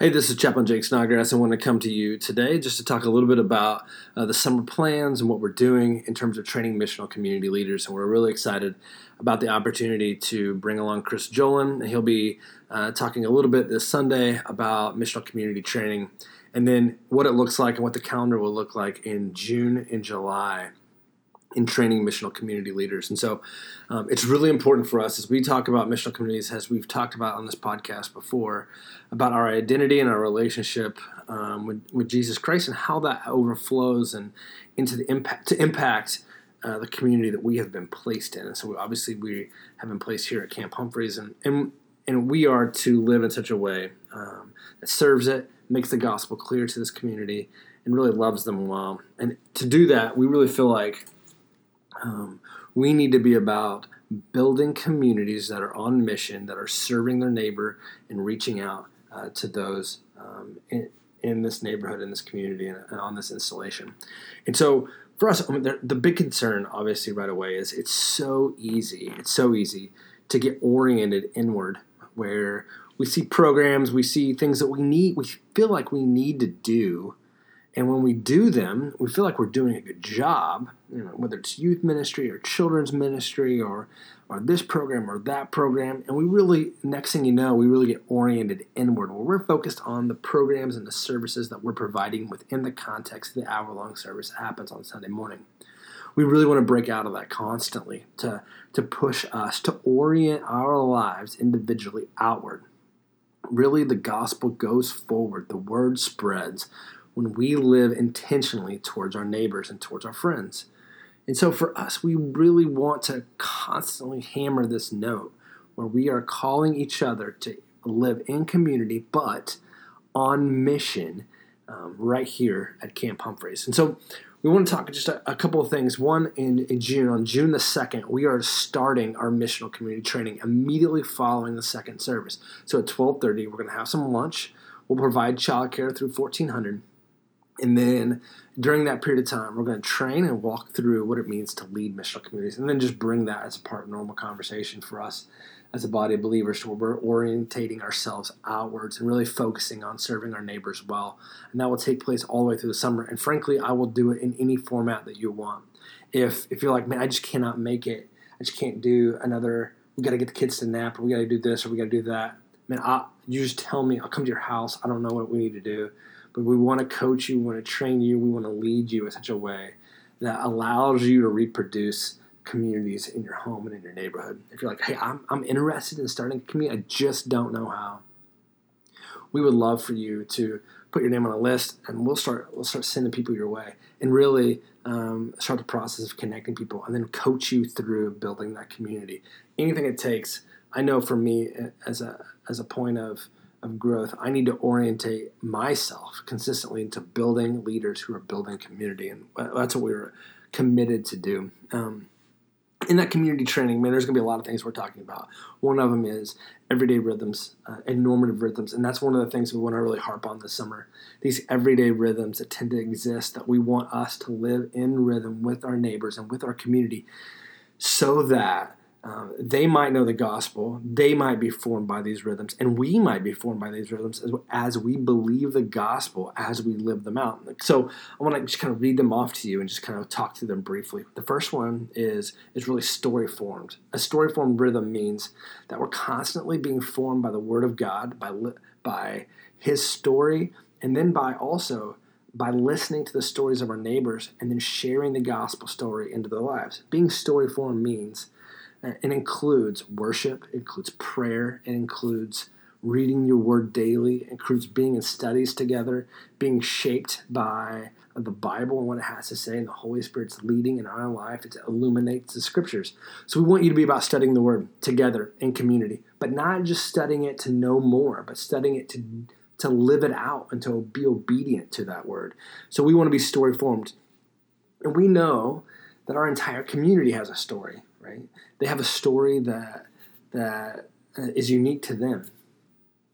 Hey, this is Chaplain Jake Snodgrass. I want to come to you today just to talk a little bit about uh, the summer plans and what we're doing in terms of training missional community leaders. And we're really excited about the opportunity to bring along Chris Jolin. He'll be uh, talking a little bit this Sunday about missional community training and then what it looks like and what the calendar will look like in June and July in training missional community leaders. And so um, it's really important for us as we talk about missional communities, as we've talked about on this podcast before, about our identity and our relationship um, with, with, Jesus Christ and how that overflows and into the impact to impact uh, the community that we have been placed in. And so obviously we have been placed here at Camp Humphreys and, and, and we are to live in such a way um, that serves it, makes the gospel clear to this community, and really loves them well. And to do that, we really feel like um, we need to be about building communities that are on mission, that are serving their neighbor and reaching out uh, to those um, in, in, this neighborhood, in this community, and, and, on this installation. And so, for us, I mean, the, the big concern, obviously, right away is it's so easy. It's so easy to get oriented inward, where we see programs, we see things that we need, we feel like we need to do and when we do them, we feel like we're doing a good job, you know, whether it's youth ministry or children's ministry or or this program or that program. And we really, next thing you know, we really get oriented inward where we're focused on the programs and the services that we're providing within the context of the hour long service that happens on Sunday morning. We really want to break out of that constantly to, to push us to orient our lives individually outward. Really, the gospel goes forward, the word spreads when we live intentionally towards our neighbors and towards our friends. And so for us, we really want to constantly hammer this note where we are calling each other to live in community, but on mission um, right here at Camp Humphreys. And so we want to talk just a, a couple of things. One, in, in, June, on June the 2nd, we are starting our missional community training immediately following the second service. So at 1230, we're going to have some lunch. We'll provide childcare through 1400 and then during that period of time, we're going to train and walk through what it means to lead missional communities, and then just bring that as a part of normal conversation for us as a body of believers to where we're orientating ourselves outwards and really focusing on serving our neighbors well. And that will take place all the way through the summer. And frankly, I will do it in any format that you want. If if you're like, man, I just cannot make it, I just can't do another. We got to get the kids to nap, or we got to do this, or we got to do that. Man, I, you just tell me. I'll come to your house. I don't know what we need to do but we want to coach you, we want to train you, we want to lead you in such a way that allows you to reproduce communities in your home and in your neighborhood. If you're like, hey, I'm, I'm interested in starting a community, I just don't know how. We would love for you to put your name on a list, and we'll start we'll start sending people your way, and really um, start the process of connecting people, and then coach you through building that community. Anything it takes. I know for me as a as a point of of growth, I need to orientate myself consistently into building leaders who are building community, and that's what we are committed to do. Um, in that community training, man, there's going to be a lot of things we're talking about. One of them is everyday rhythms uh, and normative rhythms, and that's one of the things we want to really harp on this summer. These everyday rhythms that tend to exist that we want us to live in rhythm with our neighbors and with our community, so that um, they might know the gospel. They might be formed by these rhythms, and we might be formed by these rhythms as, as we believe the gospel as we live them out. So I want to just kind of read them off to you and just kind of talk to them briefly. The first one is is really story formed. A story formed rhythm means that we're constantly being formed by the Word of God, by by His story, and then by also by listening to the stories of our neighbors and then sharing the gospel story into their lives. Being story formed means it includes worship, it includes prayer, it includes reading your word daily, it includes being in studies together, being shaped by the Bible and what it has to say, and the Holy Spirit's leading in our life. It illuminates the scriptures. So we want you to be about studying the word together in community, but not just studying it to know more, but studying it to to live it out and to be obedient to that word. So we want to be story formed. And we know that our entire community has a story right? They have a story that that uh, unique to them.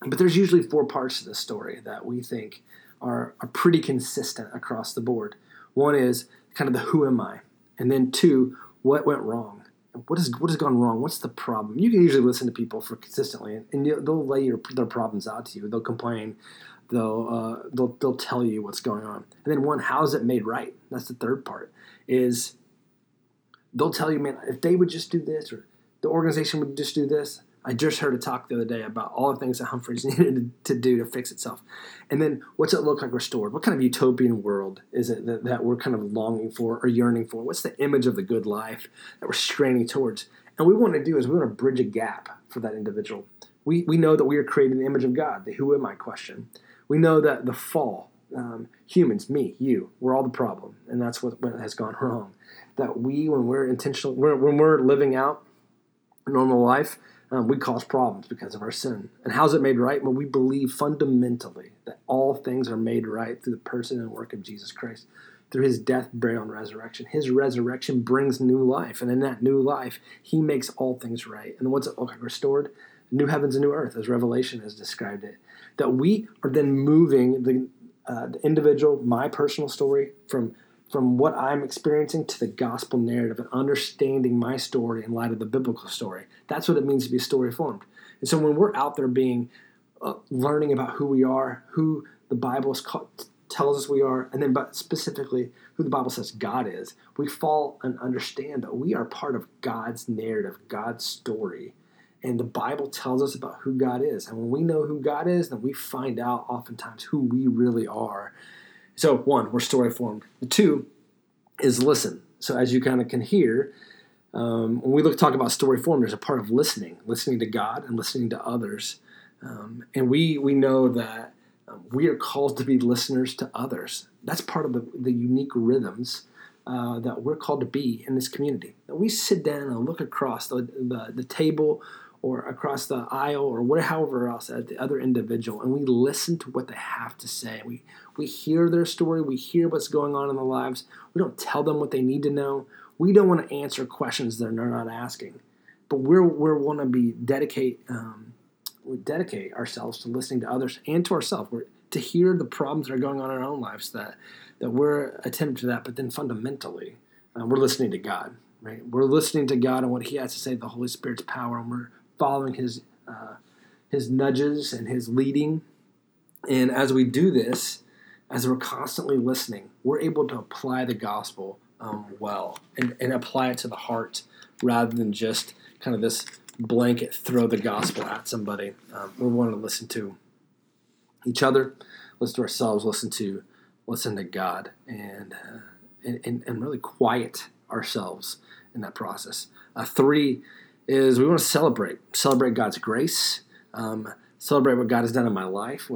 But there's usually four parts to the story that we think are, are pretty consistent across the board. One is kind of the who am I? And then two, what went wrong? what is what has gone wrong? What's the problem? You can usually listen to people for consistently, and, they'll lay your, their problems out to you. They'll complain. They'll, uh, they'll they'll tell you what's going on. And then one, how is it made right? That's the third part. Is they'll tell you, man, if they would just do this, or the organization would just do this. I just heard a talk the other day about all the things that Humphreys needed to do to fix itself. And then what's it look like restored? What kind of utopian world is it that, that we're kind of longing for or yearning for? What's the image of the good life that we're straining towards? And we want to do is we want to bridge a gap for that individual. We, we know that we are created in the image of God, the who am I question. We know that the fall, um, humans, me, you, we're all the problem. And that's what, what has gone wrong. That we, when we're intentional, when we're living out normal life, um, we cause problems because of our sin. And how's it made right? Well, we believe fundamentally that all things are made right through the person and work of Jesus Christ, through his death, burial, and resurrection. His resurrection brings new life. And in that new life, he makes all things right. And what's? Restored? New heavens and new earth, as Revelation has described it. That we are then moving the, uh, the individual, my personal story, from from what I'm experiencing to the gospel narrative and understanding my story in light of the biblical story. That's what it means to be story formed. And so when we're out there being uh, learning about who we are, who the Bible called, tells us we are, and then but specifically who the Bible says God is, we fall and understand that we are part of God's narrative, God's story. And the Bible tells us about who God is. And when we know who God is, then we find out oftentimes who we really are so, one, we're story formed. The two is listen. So, as you kind of can hear, um, when we look talk about story form, there's a part of listening, listening to God and listening to others. Um, and we we know that um, we are called to be listeners to others. That's part of the, the unique rhythms uh, that we're called to be in this community. That we sit down and look across the, the, the table or across the aisle or whatever else at the other individual and we listen to what they have to say. We we hear their story we hear what's going on in their lives. We don't tell them what they need to know. We don't want to answer questions that they're not asking. But we're we want to be dedicate um, we dedicate ourselves to listening to others and to ourselves. We're, to hear the problems that are going on in our own lives that that we're attentive to that but then fundamentally uh, we're listening to god right? We're listening to god and what he has to say the holy spirit's power and we're following his uh, his nudges and his leading. And as we do this, as we're constantly listening, we're able to apply the gospel um, well and, and apply it to the heart rather than just kind of this blanket throw the gospel at somebody. Um, we want to listen to each other, listen to ourselves, listen to listen to God, and uh, and, and, really quiet ourselves in that process. Uh, three is we want to celebrate, celebrate God's grace, um, celebrate what God has done in my life,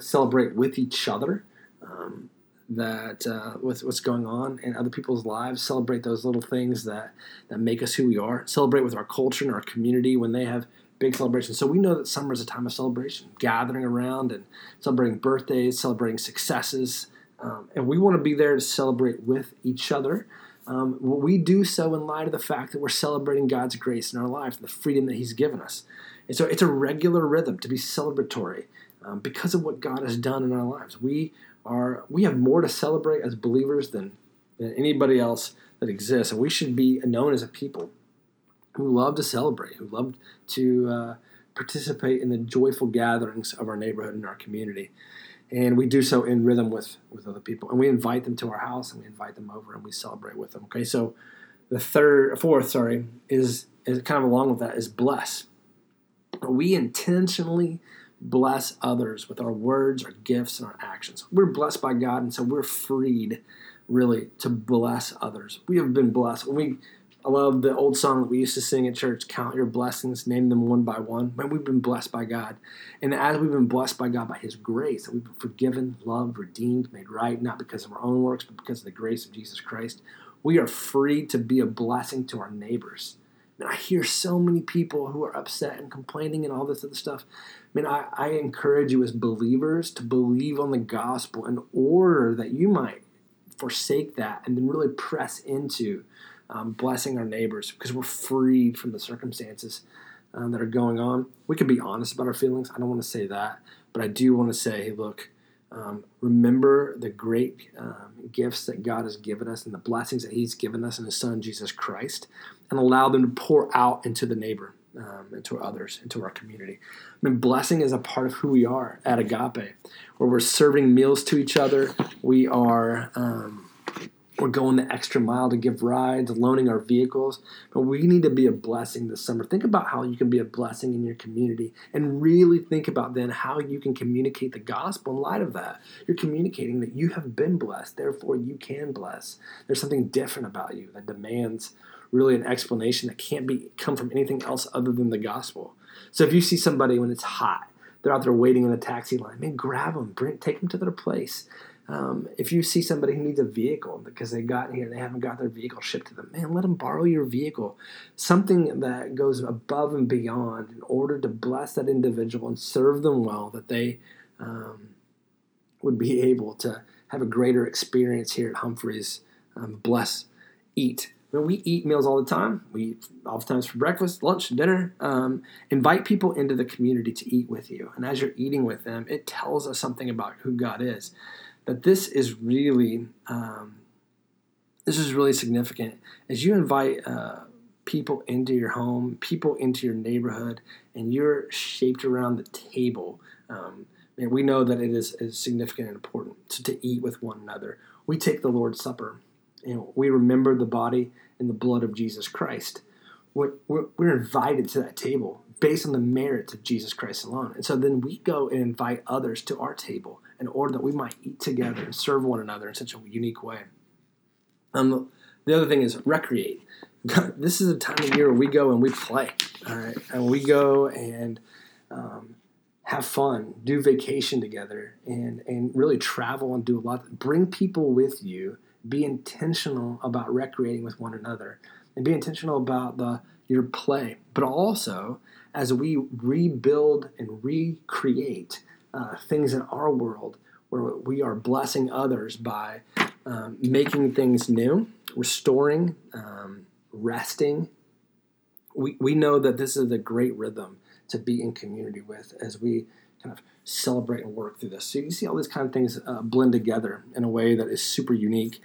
celebrate with each other. Um, that uh, with what's going on in other people's lives, celebrate those little things that that make us who we are. Celebrate with our culture and our community when they have big celebrations. So we know that summer is a time of celebration, gathering around and celebrating birthdays, celebrating successes, um, and we want to be there to celebrate with each other um, we do so in light of the fact that we're celebrating God's grace in our lives the freedom that He's given us. And so it's a regular rhythm to be celebratory um, because of what God has done in our lives. We are we have more to celebrate as believers than, than anybody else that exists, and we should be known as a people who love to celebrate, who love to uh, participate in the joyful gatherings of our neighborhood and our community and we do so in rhythm with with other people. And we invite them to our house and we invite them over and we celebrate with them okay? So the third fourth sorry is is kind of along with that is bless. We intentionally bless others with our words our gifts and our actions. We're blessed by god and so we're freed really to bless others. We have been blessed. When we I love the old song that we used to sing at church Count your blessings, name them one by one. Man, we've been blessed by God. And as we've been blessed by God by His grace, we've been forgiven, loved, redeemed, made right, not because of our own works, but because of the grace of Jesus Christ, we are free to be a blessing to our neighbors. And I hear so many people who are upset and complaining and all this other stuff. I mean, I, I encourage you as believers to believe on the gospel in order that you might forsake that and then really press into um, blessing our neighbors because we're freed from the circumstances um, that are going on. We can be honest about our feelings. I don't want to say that, but I do want to say, hey, look, um, remember the great um, gifts that God has given us and the blessings that He's given us in His Son, Jesus Christ, and allow them to pour out into the neighbor, um, into others, into our community. I mean, blessing is a part of who we are at Agape, where we're serving meals to each other. We are um, we're going the extra mile to give rides, loaning our vehicles, but we need to be a blessing this summer. Think about how you can be a blessing in your community and really think about then how you can communicate the gospel in light of that. You're communicating that you have been blessed, therefore you can bless. There's something different about you that demands really an explanation that can't be come from anything else other than the gospel. So if you see somebody when it's hot, they're out there waiting in a taxi line, man, grab them, bring, take them to their place. Um, if you see somebody who needs a vehicle because they got here, they haven't got their vehicle shipped to them, man, let them borrow your vehicle. Something that goes above and beyond in order to bless that individual and serve them well, that they um, would be able to have a greater experience here at Humphreys. Um, bless, eat. We eat meals all the time. We eat oftentimes for breakfast, lunch, dinner. Um, invite people into the community to eat with you. And as you're eating with them, it tells us something about who God is that this is really um, this is really significant as you invite uh, people into your home, people into your neighborhood, and you're shaped around the table. Um, and we know that it is, is significant and important to, to eat with one another. We take the Lord's Supper. Know, we remember the body and the blood of Jesus Christ. We're, we're, we're invited to that table based on the merits of Jesus Christ alone. And so then we go and invite others to our table in order that we might eat together and serve one another in such a unique way. Um, the other thing is recreate. this is a time of year where we go and we play, all right, and we go and um, have fun, do vacation together, and and really travel and do a lot. Bring people with you. Be intentional about recreating with one another, and be intentional about the your play, but also as we rebuild and recreate uh, things in our world where we are blessing others by um, making things new, restoring, um, resting. We, we know that this is a great rhythm to be in community with as we kind of celebrate and work through this. So you see all these kind of things uh, blend together in a way that is super unique.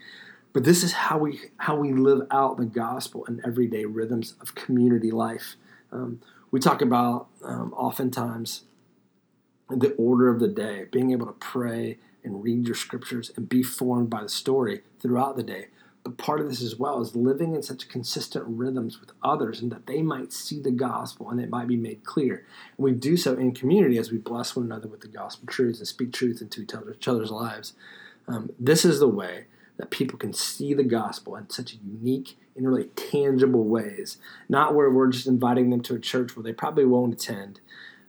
But this is how we how we live out the gospel in everyday rhythms of community life. Um, we talk about um, oftentimes the order of the day, being able to pray and read your scriptures and be formed by the story throughout the day. But part of this as well is living in such consistent rhythms with others and that they might see the gospel and it might be made clear. And we do so in community as we bless one another with the gospel truths and speak truth into each other's lives. Um, this is the way that people can see the gospel in such unique and really tangible ways, not where we're just inviting them to a church where they probably won't attend.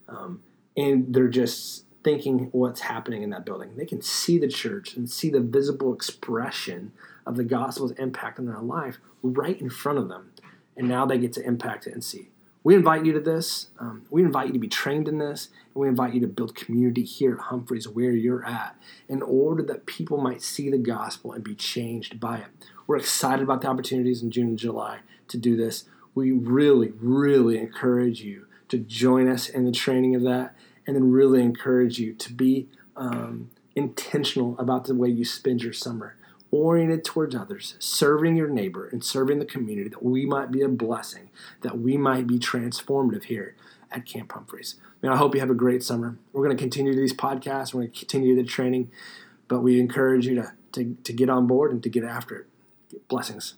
Um, and they're just thinking what's happening in that building. They can see the church and see the visible expression of the gospel's impact on their life right in front of them. And now they get to impact it and see. We invite you to this. Um, we invite you to be trained in this. And we invite you to build community here at Humphreys, where you're at, in order that people might see the gospel and be changed by it. We're excited about the opportunities in June and July to do this. We really, really encourage you to join us in the training of that and then really encourage you to be um, intentional about the way you spend your summer, oriented towards others, serving your neighbor and serving the community, that we might be a blessing, that we might be transformative here at Camp Humphreys. Man, I hope you have a great summer. We're going to continue these podcasts, we're going to continue the training, but we encourage you to, to, to get on board and to get after it. Blessings.